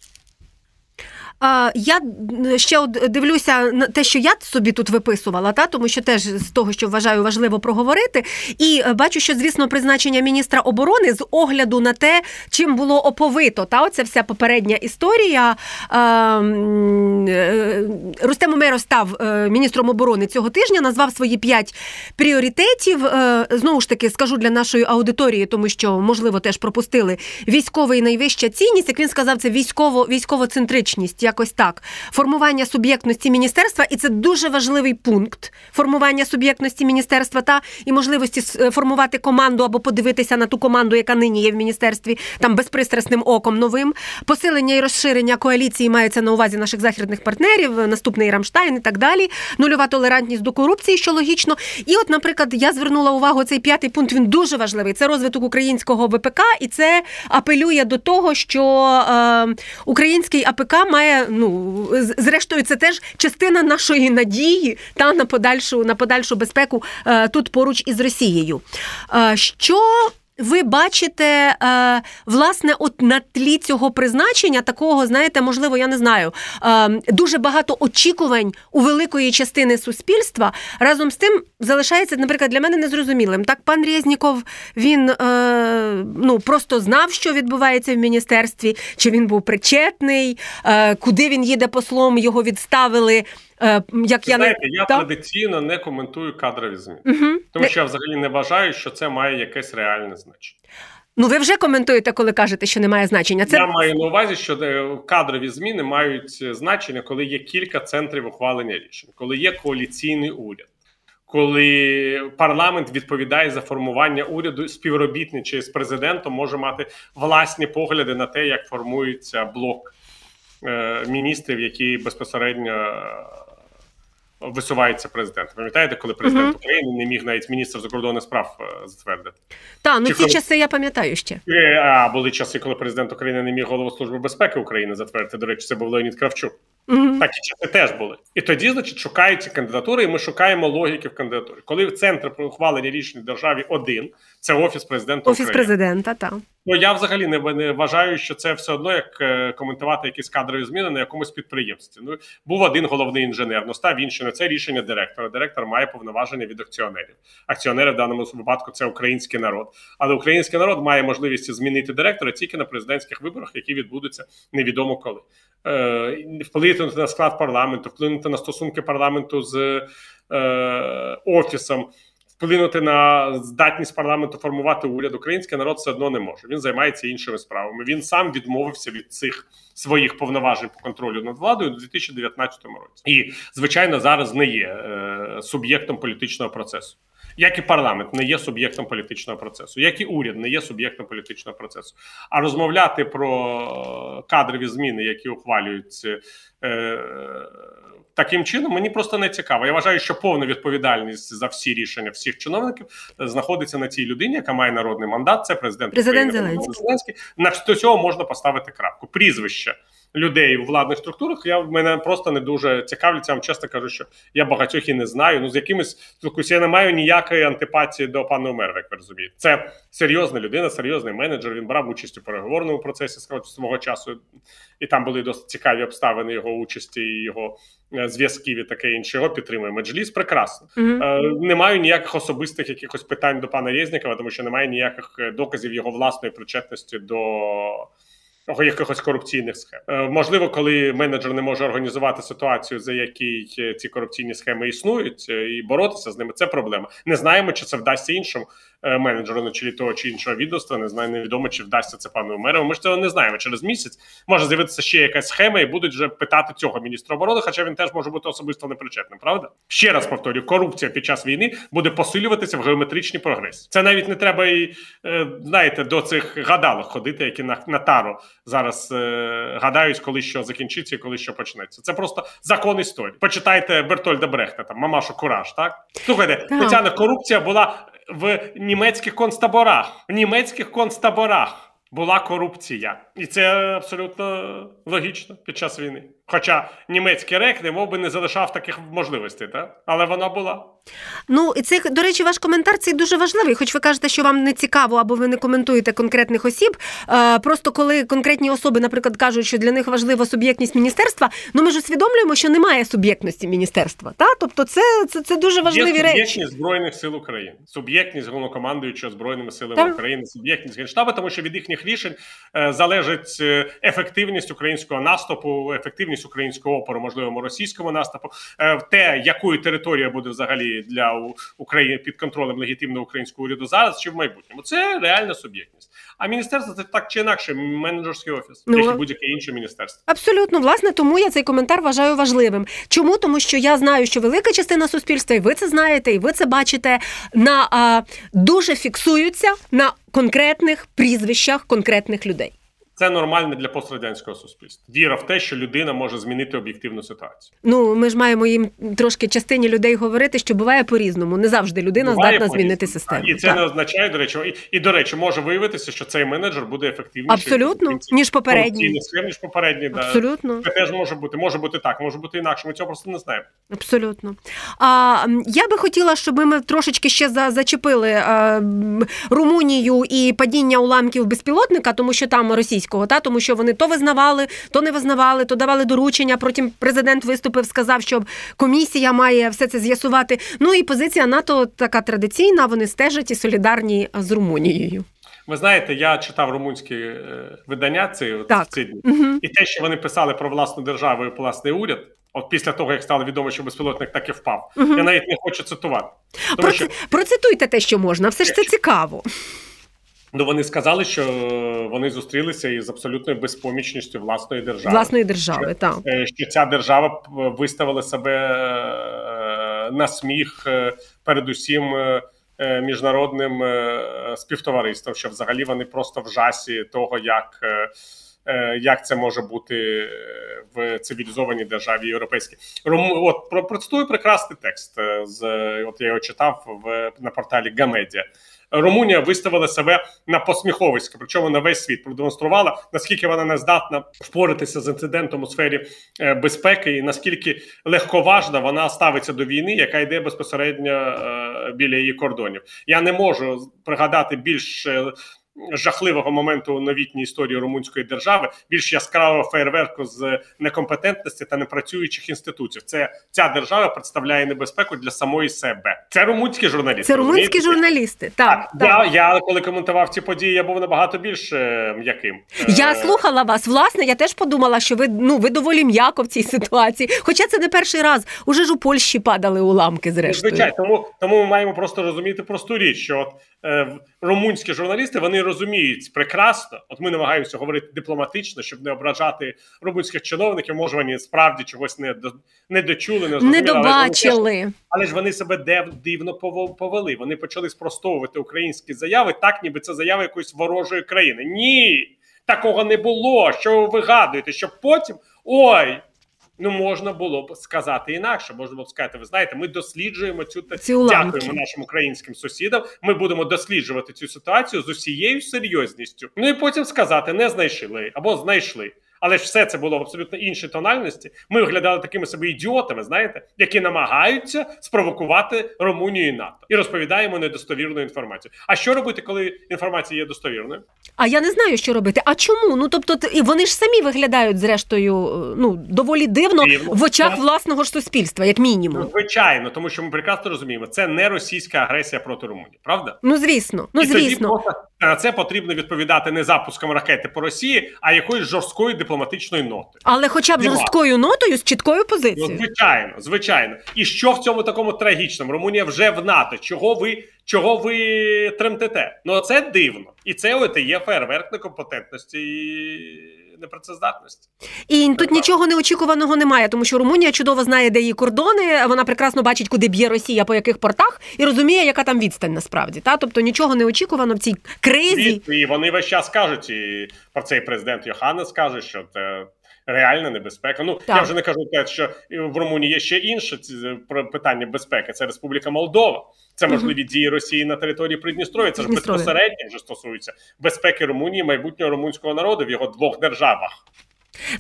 Я ще дивлюся на те, що я собі тут виписувала, та тому що теж з того, що вважаю важливо проговорити, і е, бачу, що звісно призначення міністра оборони з огляду на те, чим було оповито, та оця вся попередня історія. Е, Рустем Умеров став е, міністром оборони цього тижня, назвав свої п'ять пріоритетів. Знову ж таки, скажу для нашої аудиторії, тому що можливо теж пропустили військовий найвища цінність. Як він сказав, це військово військово-центричність, якось так. Формування суб'єктності міністерства, і це дуже важливий пункт формування суб'єктності міністерства та і можливості е, формувати команду або подивитися на ту команду, яка нині є в міністерстві, там безпристрасним оком новим. Посилення і розширення коаліції мається на увазі наших західних партнерів, наступний Рамштайн і так далі. Нульова толерантність до корупції, що логічно. І, от, наприклад, я звернула увагу цей п'ятий пункт. Він дуже важливий. Це розвиток українського ВПК, і це апелює до того, що е, український АПК має ну зрештою, це теж частина нашої надії та на подальшу на подальшу безпеку е, тут поруч із Росією. Е, що ви бачите, е, власне, от на тлі цього призначення, такого, знаєте, можливо, я не знаю, е, дуже багато очікувань у великої частини суспільства. Разом з тим залишається, наприклад, для мене незрозумілим. Так, пан Резніков, він е, ну просто знав, що відбувається в міністерстві, чи він був причетний, куди він їде послом, його відставили. Е, як я Знаєте, я Та? традиційно не коментую кадрові зміни, Угу. тому що я взагалі не вважаю, що це має якесь реальне значення. Ну, ви вже коментуєте, коли кажете, що немає значення. Це Я маю на увазі, що е, кадрові зміни мають е, значення, коли є кілька центрів ухвалення рішень, коли є коаліційний уряд, коли парламент відповідає за формування уряду, співробітничає з президентом, може мати власні погляди на те, як формується блок е, міністрів, які безпосередньо висувається президент. Пам'ятаєте, коли президент uh-huh. України не міг навіть міністр закордонних справ е, затвердити? Так, ну ті коли... часи я пам'ятаю ще. А були часи, коли президент України не міг голову служби безпеки України затвердити. До речі, це був Леонід Кравчук. Mm-hmm. Такі часи теж були. І тоді, значить, шукаються кандидатури, і ми шукаємо логіки в кандидатурі. Коли в центр про ухвалення рішень в державі один, це офіс президента. Офіс України. президента, так. Ну я взагалі не, не вважаю, що це все одно як е, коментувати якісь кадрові зміни на якомусь підприємстві. Ну був один головний інженер, ну став інший на це рішення директора. Директор має повноваження від акціонерів. Акціонери в даному випадку це український народ. Але український народ має можливість змінити директора тільки на президентських виборах, які відбудуться невідомо коли. Е, вплинути на склад парламенту, вплинути на стосунки парламенту з е, офісом вплинути на здатність парламенту формувати уряд. Український народ все одно не може. Він займається іншими справами. Він сам відмовився від цих своїх повноважень по контролю над владою у 2019 році, і звичайно зараз не є е, суб'єктом політичного процесу. Як і парламент не є суб'єктом політичного процесу, як і уряд не є суб'єктом політичного процесу. А розмовляти про кадрові зміни, які ухвалюються е, таким чином мені просто не цікаво. Я вважаю, що повна відповідальність за всі рішення всіх чиновників знаходиться на цій людині, яка має народний мандат. Це президент Президент України, Зеленський. Зеленський. На цього можна поставити крапку. Прізвище людей в владних структурах. Я мене просто не дуже цікавлять. Я вам чесно кажу, що я багатьох і не знаю. Ну з спілкуюся, я не маю ніякої антипатії до пана Умерва, як ви розумієте. Це серйозна людина, серйозний менеджер. Він брав участь у переговорному процесі свого часу, і там були досить цікаві обставини його участі і його. Е, зв'язків і таке інше його підтримує Меджліс. Прекрасно mm-hmm. е, не маю ніяких особистих якихось питань до пана Резнікова, тому що немає ніяких е, доказів його власної причетності до якихось корупційних схем. Е, можливо, коли менеджер не може організувати ситуацію, за якій е, ці корупційні схеми існують, е, і боротися з ними. Це проблема. Не знаємо, чи це вдасться іншим менеджеру на чолі того чи іншого відомства. Не знаю, невідомо, чи вдасться це пану Умерову. Ми ж цього не знаємо. Через місяць може з'явитися ще якась схема, і будуть вже питати цього міністра оборони. Хоча він теж може бути особисто непричетним. Правда, ще раз повторюю, корупція під час війни буде посилюватися в геометричній прогресі. Це навіть не треба і знаєте до цих гадалок ходити, які на, на тару зараз е, гадають, коли що закінчиться і коли що почнеться. Це просто закон історії. Почитайте Бертольда Брехта, там мамашу Кураж. Так слухайте, Тетяна, корупція була в німецьких концтаборах. В німецьких концтаборах була корупція, і це абсолютно логічно під час війни. Хоча німецький рек не мов би не залишав таких можливостей, так? але вона була. Ну і це до речі, ваш коментар цей дуже важливий. Хоч ви кажете, що вам не цікаво або ви не коментуєте конкретних осіб. Просто коли конкретні особи, наприклад, кажуть, що для них важлива суб'єктність міністерства, ну ми ж усвідомлюємо, що немає суб'єктності міністерства. Та тобто, це це, це дуже важливі Є речі. Суб'єктність збройних сил України, суб'єктність головнокомандуючого збройними силами так. України, суб'єктність генштабу, тому що від їхніх рішень е, залежить е, ефективність українського наступу, ефективність українського опору, можливо, російському наступу, е, те, якою територія буде взагалі для України під контролем легітимного українського уряду зараз чи в майбутньому. Це реальна суб'єктність. А міністерство це так чи інакше менеджерський офіс, ну, як і будь-яке інше міністерство. Абсолютно, власне, тому я цей коментар вважаю важливим. Чому тому, що я знаю, що велика частина суспільства, і ви це знаєте, і ви це бачите, на а, дуже фіксуються на конкретних прізвищах конкретних людей. Це нормально для пострадянського суспільства. Віра в те, що людина може змінити об'єктивну ситуацію. Ну ми ж маємо їм трошки частині людей говорити, що буває по-різному. Не завжди людина буває здатна по-різному. змінити систему. І це так. не означає, до речі, і, і до речі, може виявитися, що цей менеджер буде ефективніший абсолютно ніж попередній схем, ніж попередній. Абсолютно це теж може бути. Може бути так, може бути інакше. Ми цього просто не знаємо. Абсолютно. А я би хотіла, щоб ми трошечки ще за зачепили а, Румунію і падіння уламків безпілотника, тому що там російського та тому, що вони то визнавали, то не визнавали, то давали доручення. Потім президент виступив, сказав, що комісія має все це з'ясувати. Ну і позиція НАТО така традиційна. Вони стежать і солідарні з Румунією. Ви знаєте, я читав румунські е, видання ці, так. ці дні, угу. і те, що вони писали про власну державу і власний уряд. От після того, як стало відомо, що безпілотник так і впав, угу. я навіть не хочу цитувати. Тому Проці... що... Процитуйте те, що можна, все ж це цікаво. Ну вони сказали, що вони зустрілися із абсолютною безпомічністю власної держави. Власної держави, так. Е, що ця держава виставила себе е, на сміх е, передусім міжнародним співтовариством, що взагалі вони просто в жасі того, як як це може бути в цивілізованій державі європейській. От процитую прекрасний текст з от я його читав в на порталі Гамедіа. Румунія виставила себе на посміховисько, причому на весь світ продемонструвала наскільки вона не здатна впоратися з інцидентом у сфері е, безпеки, і наскільки легковажна вона ставиться до війни, яка йде безпосередньо е, біля її кордонів. Я не можу пригадати більш е, жахливого моменту у новітній історії румунської держави, більш яскравого фейерверку з некомпетентності та непрацюючих інститутів. Це ця держава представляє небезпеку для самої себе. Це румунські журналісти. Це румунські журналісти. Так, так. Я, я коли коментував ці події, я був набагато більш е, м'яким. Я е, слухала вас. Власне, я теж подумала, що ви ну ви доволі м'яко в цій ситуації. Хоча це не перший раз. Уже ж у Польщі падали уламки. Зрештою, звичайно, тому тому ми маємо просто розуміти просту річ, що от, румунські журналісти вони розуміють прекрасно. От ми намагаємося говорити дипломатично, щоб не ображати румунських чиновників. Може, вони справді чогось не до не дочули, не не добачили. Але, але ж вони себе дивно повели. Вони почали спростовувати українські заяви, так ніби це заяви якоїсь ворожої країни. Ні, такого не було. Що ви вигадуєте? Що потім ой. Ну, можна було б сказати інакше. Можна було б сказати, ви знаєте, ми досліджуємо цю Цю дякуємо нашим українським сусідам. Ми будемо досліджувати цю ситуацію з усією серйозністю. Ну і потім сказати, не знайшли або знайшли. Але ж все це було в абсолютно іншій тональності. Ми виглядали такими собі ідіотами, знаєте, які намагаються спровокувати Румунію і НАТО і розповідаємо недостовірну інформацію. А що робити, коли інформація є достовірною? А я не знаю, що робити. А чому? Ну тобто, і вони ж самі виглядають, зрештою, ну доволі дивно, дивно. в очах тому... власного ж суспільства, як мінімум. Ну, звичайно, тому що ми прекрасно розуміємо, це не російська агресія проти Румунії, правда? Ну звісно, ну і звісно. Тоді просто на це потрібно відповідати не запуском ракети по Росії, а якоюсь жорсткою дипломатичною ноти, Але, хоча б Нема. жорсткою нотою з чіткою позицією. Ну, звичайно, звичайно. І що в цьому такому трагічному? Румунія вже в НАТО. Чого ви чого ви тремтете? Ну це дивно, і це от і є фейерверк некомпетентності. Непрацездатності. І тут так, нічого неочікуваного немає, тому що Румунія чудово знає, де її кордони. Вона прекрасно бачить, куди б'є Росія по яких портах, і розуміє, яка там відстань насправді. Та тобто нічого не очікувано в цій кризі. І вони весь час кажуть, і про цей президент Йоханнес каже, що це. Реальна небезпека. Ну так. я вже не кажу те, що в Румунії є ще інше питання безпеки. Це Республіка Молдова. Це можливі дії Росії на території Придністров'я. Це ж безпосередньо вже стосується безпеки Румунії, майбутнього румунського народу в його двох державах.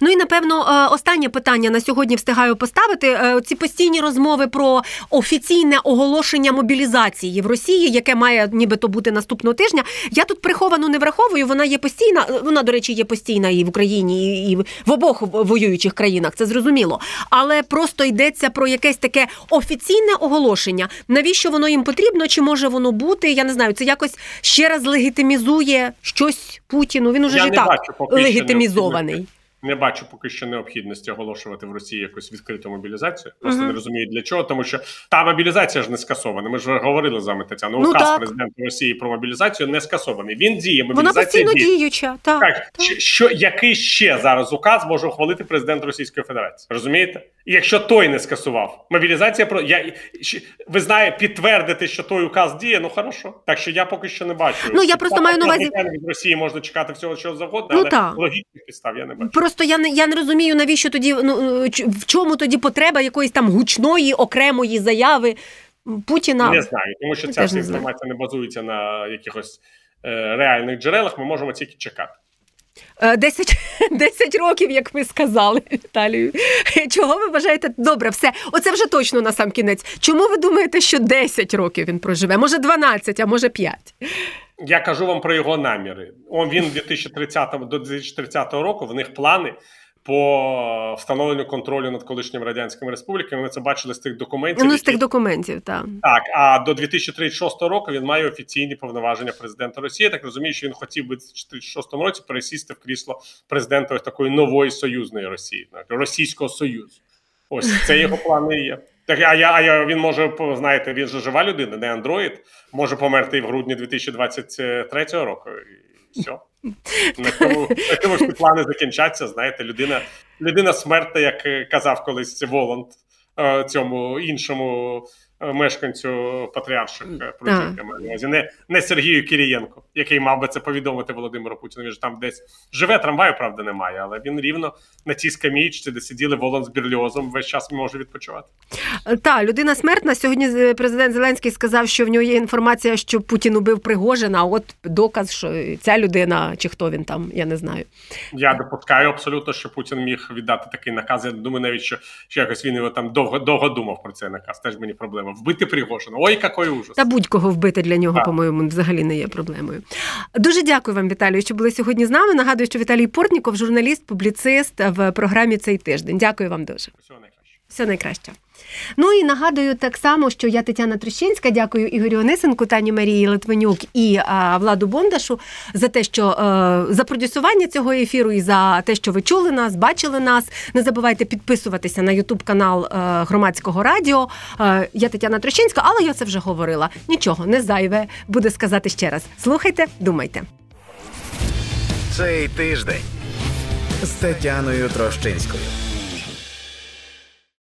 Ну і напевно е, останнє питання на сьогодні встигаю поставити. Е, ці постійні розмови про офіційне оголошення мобілізації в Росії, яке має нібито бути наступного тижня. Я тут приховано не враховую. Вона є постійна. Вона, до речі, є постійна і в Україні, і в обох воюючих країнах. Це зрозуміло. Але просто йдеться про якесь таке офіційне оголошення. Навіщо воно їм потрібно? Чи може воно бути? Я не знаю. Це якось ще раз легітимізує щось Путіну. Він уже ж і так легітимізований. Не бачу поки що необхідності оголошувати в Росії якусь відкриту мобілізацію. Просто mm-hmm. не розумію для чого, тому що та мобілізація ж не скасована. Ми ж говорили з вами Тетяна. Ну, Указ так. президента Росії про мобілізацію не скасований. Він діє. Мобілізація Вона постійно діюча. Так, так. так. Що який ще зараз указ може ухвалити президент Російської Федерації? Розумієте? Якщо той не скасував мобілізація, про я ви знаєте, підтвердити, що той указ діє. Ну хорошо. Так що я поки що не бачу. Ну я просто маю на увазі від Росії можна чекати всього, що завгодно, ну, але та. логічних підстав я не бачу. Просто я не я не розумію, навіщо тоді ну в чому тоді потреба якоїсь там гучної окремої заяви Путіна. Не знаю, тому що ця вся інформація не базується на якихось е, реальних джерелах. Ми можемо тільки чекати. 10 е, 10 років, як ви сказали, Віталію. Чого ви вважаєте? Добре, все. Оце вже точно на сам кінець. Чому ви думаєте, що 10 років він проживе? Може 12, а може 5? Я кажу вам про його наміри. Він 2030 до 2030 року в них плани по встановленню контролю над колишніми радянськими республіками. Ми це бачили з тих документів. Ну, з тих документів, так. Так, а до 2036 року він має офіційні повноваження президента Росії. Я Так розумію, що він хотів би в 2036 році пересісти в крісло президента ось такої нової союзної Росії, Російського Союзу. Ось це його плани є. Так, а я, а я він може знаєте, він же жива людина, не андроїд, може померти і в грудні 2023 року. Все. На цьому, на цьому ж плани закінчаться. Знаєте, людина людина смертна, як казав колись Воланд е, цьому іншому е, мешканцю патріарших е, пружинка. на увазі. Не, не Сергію Кірієнку, який мав би це повідомити Володимиру Путіну. Він ж там десь живе трамваю, правда, немає, але він рівно на цій скамієчці, де сиділи Волон з Бірльозом, весь час може відпочивати. Та людина смертна. Сьогодні з- президент Зеленський сказав, що в нього є інформація, що Путін убив Пригожина. а От доказ, що ця людина чи хто він там, я не знаю. Я допускаю абсолютно, що Путін міг віддати такий наказ. Я думаю, навіть що, що якось він його там довго довго думав про цей наказ. Теж мені проблема. Вбити Пригожина. Ой, який ужас. Та будь-кого вбити для нього, по-моєму, взагалі не є проблемою. Дуже дякую вам, Віталію, що були сьогодні з нами. Нагадую, що Віталій Портніков, журналіст, публіцист в програмі цей тиждень. Дякую вам дуже. Всього найкраще. Все найкраще. Ну і нагадую так само, що я Тетяна Трещинська, дякую Ігорю Онисенку, Тані Марії Литвинюк і а, Владу Бондашу за те, що е, за продюсування цього ефіру і за те, що ви чули нас, бачили нас. Не забувайте підписуватися на Ютуб канал е, громадського радіо. Е, я Тетяна Трещинська, але я це вже говорила. Нічого, не зайве буде сказати ще раз. Слухайте, думайте. Цей тиждень з Тетяною Трощинською.